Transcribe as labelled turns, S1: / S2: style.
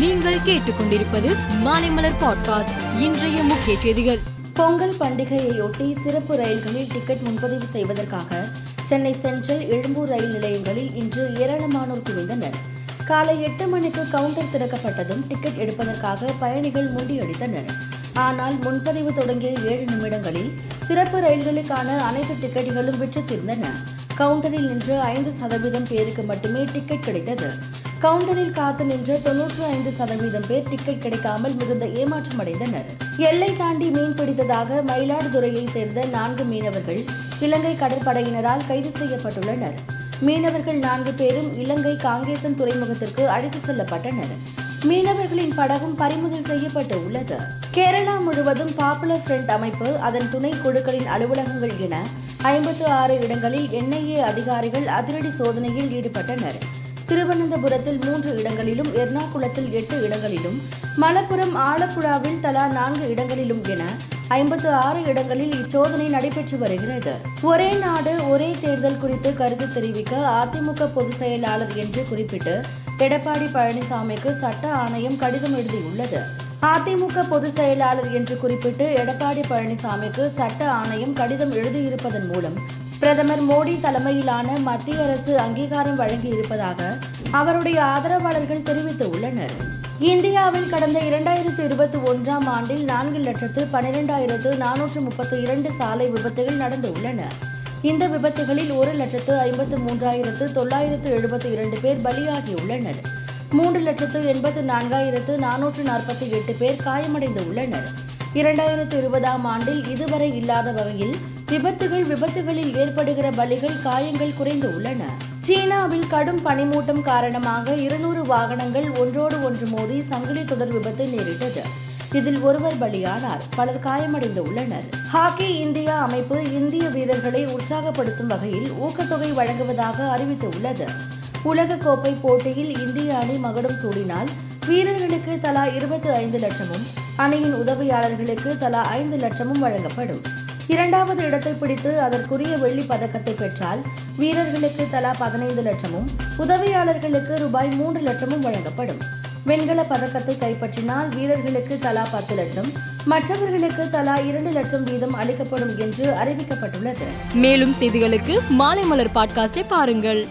S1: நீங்கள் கேட்டுக்கொண்டிருப்பது மாலைமலர் பாட்காஸ்ட் இன்றைய முக்கிய செய்திகள்.
S2: பொங்கல் பண்டிகையையொட்டி சிறப்பு ரயில்களில் டிக்கெட் முன்பதிவு செய்வதற்காக சென்னை சென்ட்ரல் எழும்பூர் ரயில் நிலையங்களில் இன்று ஏராளமானோர் குவிந்தனர். காலை எட்டு மணிக்கு கவுண்டர் திறக்கப்பட்டதும் டிக்கெட் எடுப்பதற்காக பயணிகள் முண்டியடித்தனர். ஆனால் முன்பதிவு தொடங்கிய ஏழு நிமிடங்களில் சிறப்பு ரயில்களுக்கான அனைத்து டிக்கெட்டுகளும் விற்று தீர்ந்தன. கவுண்டரில் நின்று ஐந்து சதவீதம் பேருக்கு மட்டுமே டிக்கெட் கிடைத்தது. கவுண்டரில் காத்து நின்ற தொன்னூற்று ஐந்து சதவீதம் பேர் டிக்கெட் கிடைக்காமல் மிகுந்த ஏமாற்றம் அடைந்தனர். எல்லை தாண்டி மீன் பிடித்ததாக மயிலாடுதுறையை சேர்ந்த நான்கு மீனவர்கள் இலங்கை கடற்படையினரால் கைது செய்யப்பட்டுள்ளனர். மீனவர்கள் நான்கு பேரும் இலங்கை காங்கேசன் துறைமுகத்திற்கு அழைத்து செல்லப்பட்டனர். மீனவர்களின் படகும் பறிமுதல் செய்யப்பட்டு உள்ளது. கேரளா முழுவதும் பாப்புலர் ஃப்ரண்ட் அமைப்பு அதன் துணை குழுக்களின் அலுவலகங்கள் என ஐம்பத்து ஆறு இடங்களில் என்ஐஏ அதிகாரிகள் அதிரடி சோதனையில் ஈடுபட்டனர். திருவனந்தபுரத்தில் மூன்று இடங்களிலும் எர்ணாகுளத்தில் எட்டு இடங்களிலும் மலப்புரம் ஆலப்புழாவில் தலா நான்கு இடங்களிலும் என ஐம்பத்து ஆறு இடங்களில் இச்சோதனை நடைபெற்று வருகிறது. ஒரே நாடு ஒரே தேர்தல் குறித்து கருத்து தெரிவிக்க அதிமுக பொதுச் செயலாளர் என்று குறிப்பிட்டு எடப்பாடி பழனிசாமிக்கு சட்ட ஆணையம் கடிதம் எழுதியுள்ளது. அதிமுக பொதுச் செயலாளர் என்று குறிப்பிட்டு எடப்பாடி பழனிசாமிக்கு சட்ட ஆணையம் கடிதம் எழுதியிருப்பதன் மூலம் பிரதமர் மோடி தலைமையிலான மத்திய அரசு அங்கீகாரம் வழங்கியிருப்பதாக அவருடைய ஆதரவாளர்கள் தெரிவித்துள்ளனர். இந்தியாவில் கடந்த இரண்டாயிரத்து இருபத்தி ஒன்றாம் ஆண்டில் நான்கு லட்சத்து பன்னிரெண்டாயிரத்து நானூற்று முப்பத்தி இரண்டு சாலை விபத்துகள் நடந்துள்ளன இந்த விபத்துகளில் ஒரு லட்சத்து ஐம்பத்து மூன்றாயிரத்து தொள்ளாயிரத்து எழுபத்தி இரண்டு பேர் பலியாகியுள்ளனர் மூன்று லட்சத்து எண்பத்து நான்காயிரத்து நானூற்று நாற்பத்தி எட்டு பேர் காயமடைந்து உள்ளனர். இரண்டாயிரத்து இருபதாம் ஆண்டில் இதுவரை இல்லாத வகையில் விபத்துகள் விபத்துகளில் ஏற்படுகிற பலிகள் காயங்கள் குறைந்து உள்ளன. சீனாவில் கடும் பனிமூட்டம் காரணமாக இருநூறு வாகனங்கள் ஒன்றோடு ஒன்று மோதி சங்கிலி தொடர் விபத்து நேரிட்டது. இதில் ஒருவர் பலியானார். பலர் காயமடைந்து உள்ளனர். ஹாக்கி இந்தியா அமைப்பு இந்திய வீரர்களை உற்சாகப்படுத்தும் வகையில் ஊக்கத்தொகை வழங்குவதாக அறிவித்துள்ளது. உலகக்கோப்பை போட்டியில் இந்திய அணி மகுடம் சூடினால் வீரர்களுக்கு தலா இருபத்தி ஐந்து லட்சமும் அணியின் உதவியாளர்களுக்கு தலா ஐந்து லட்சமும் வழங்கப்படும். இரண்டாவது இடத்தை பிடித்து அதற்குரிய வெள்ளி பதக்கத்தை பெற்றால் வீரர்களுக்கு தலா பதினைந்து லட்சமும் உதவியாளர்களுக்கு ரூபாய் மூன்று லட்சமும் வழங்கப்படும். வெண்கல பதக்கத்தை கைப்பற்றினால் வீரர்களுக்கு தலா பத்து லட்சம் மற்றவர்களுக்கு தலா இரண்டு லட்சம் வீதம் அளிக்கப்படும் என்று அறிவிக்கப்பட்டுள்ளது.
S1: மேலும் செய்திகளுக்கு மாலை மலர் பாட்காஸ்டை பாருங்கள்.